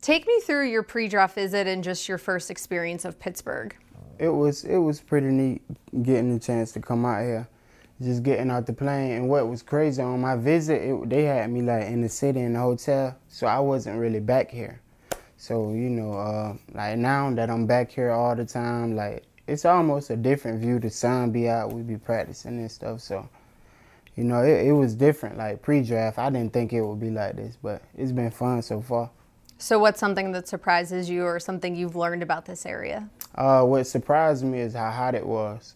Take me through your pre-draft visit and just your first experience of Pittsburgh. It was it was pretty neat getting the chance to come out here, just getting out the plane. And what was crazy on my visit, it, they had me like in the city in the hotel, so I wasn't really back here. So you know, uh, like now that I'm back here all the time, like it's almost a different view. The sun be out, we be practicing and stuff. So you know, it, it was different. Like pre-draft, I didn't think it would be like this, but it's been fun so far. So, what's something that surprises you, or something you've learned about this area? Uh, what surprised me is how hot it was.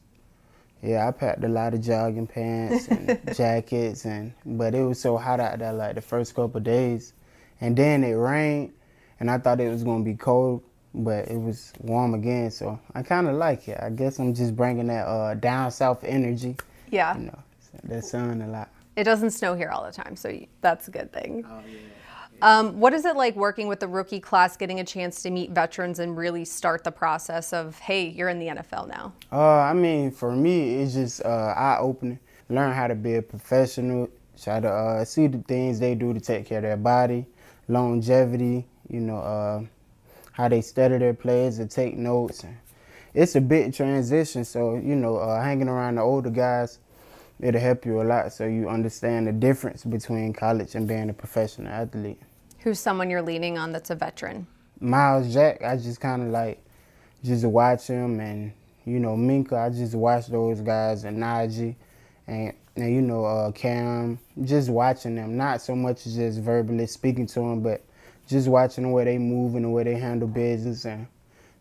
Yeah, I packed a lot of jogging pants and jackets, and but it was so hot out there like the first couple days, and then it rained, and I thought it was gonna be cold, but it was warm again. So I kind of like it. I guess I'm just bringing that uh, down south energy. Yeah. You know, the sun a lot. It doesn't snow here all the time, so that's a good thing. Oh yeah. Um, what is it like working with the rookie class, getting a chance to meet veterans and really start the process of, hey, you're in the NFL now? Uh, I mean, for me, it's just uh, eye opening. Learn how to be a professional, try to uh, see the things they do to take care of their body, longevity, you know, uh, how they study their plays and take notes. It's a big transition, so, you know, uh, hanging around the older guys, it'll help you a lot so you understand the difference between college and being a professional athlete. Who's someone you're leaning on that's a veteran? Myles Jack, I just kind of like just watch him and you know Minkah, I just watch those guys and Najee and and you know uh, Cam, just watching them, not so much just verbally speaking to them, but just watching the way they move and the way they handle business and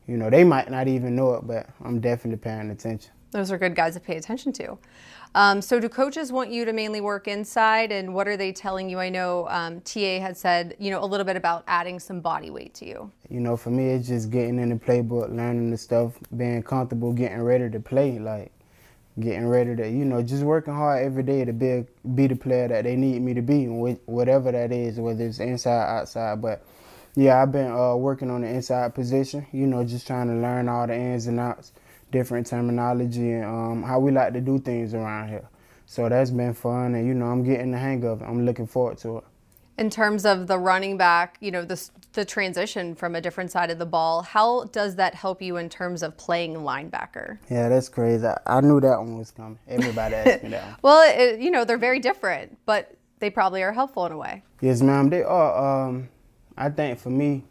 you know they might not even know it, but I'm definitely paying attention. Those are good guys to pay attention to. Um, so, do coaches want you to mainly work inside, and what are they telling you? I know um, TA had said, you know, a little bit about adding some body weight to you. You know, for me, it's just getting in the playbook, learning the stuff, being comfortable, getting ready to play, like getting ready to, you know, just working hard every day to be be the player that they need me to be, whatever that is, whether it's inside, outside. But yeah, I've been uh, working on the inside position. You know, just trying to learn all the ins and outs different terminology and um, how we like to do things around here. So that's been fun, and you know, I'm getting the hang of it. I'm looking forward to it. In terms of the running back, you know, the, the transition from a different side of the ball, how does that help you in terms of playing linebacker? Yeah, that's crazy. I, I knew that one was coming. Everybody asked me that one. well, it, you know, they're very different, but they probably are helpful in a way. Yes, ma'am. They are. Um, I think for me,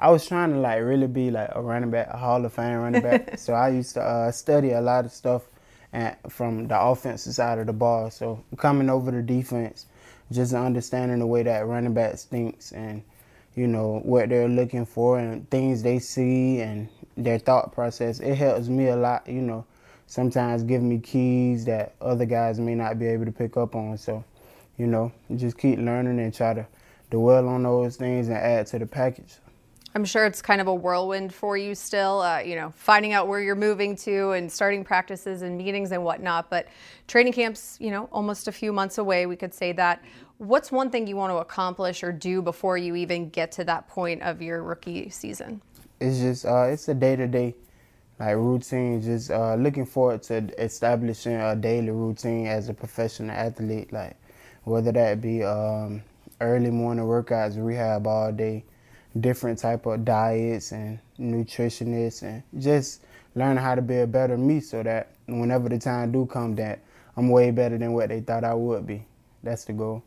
I was trying to like really be like a running back, a Hall of Fame running back. so I used to uh, study a lot of stuff and from the offensive side of the ball. So coming over the defense, just understanding the way that running backs thinks and you know what they're looking for and things they see and their thought process. It helps me a lot. You know, sometimes giving me keys that other guys may not be able to pick up on. So, you know, just keep learning and try to dwell on those things and add to the package. I'm sure it's kind of a whirlwind for you still, uh, you know, finding out where you're moving to and starting practices and meetings and whatnot. But training camps, you know, almost a few months away, we could say that. What's one thing you want to accomplish or do before you even get to that point of your rookie season? It's just, uh, it's a day to day like routine. Just uh, looking forward to establishing a daily routine as a professional athlete. Like whether that be um, early morning workouts, rehab all day different type of diets and nutritionists and just learning how to be a better me so that whenever the time do come that I'm way better than what they thought I would be. That's the goal.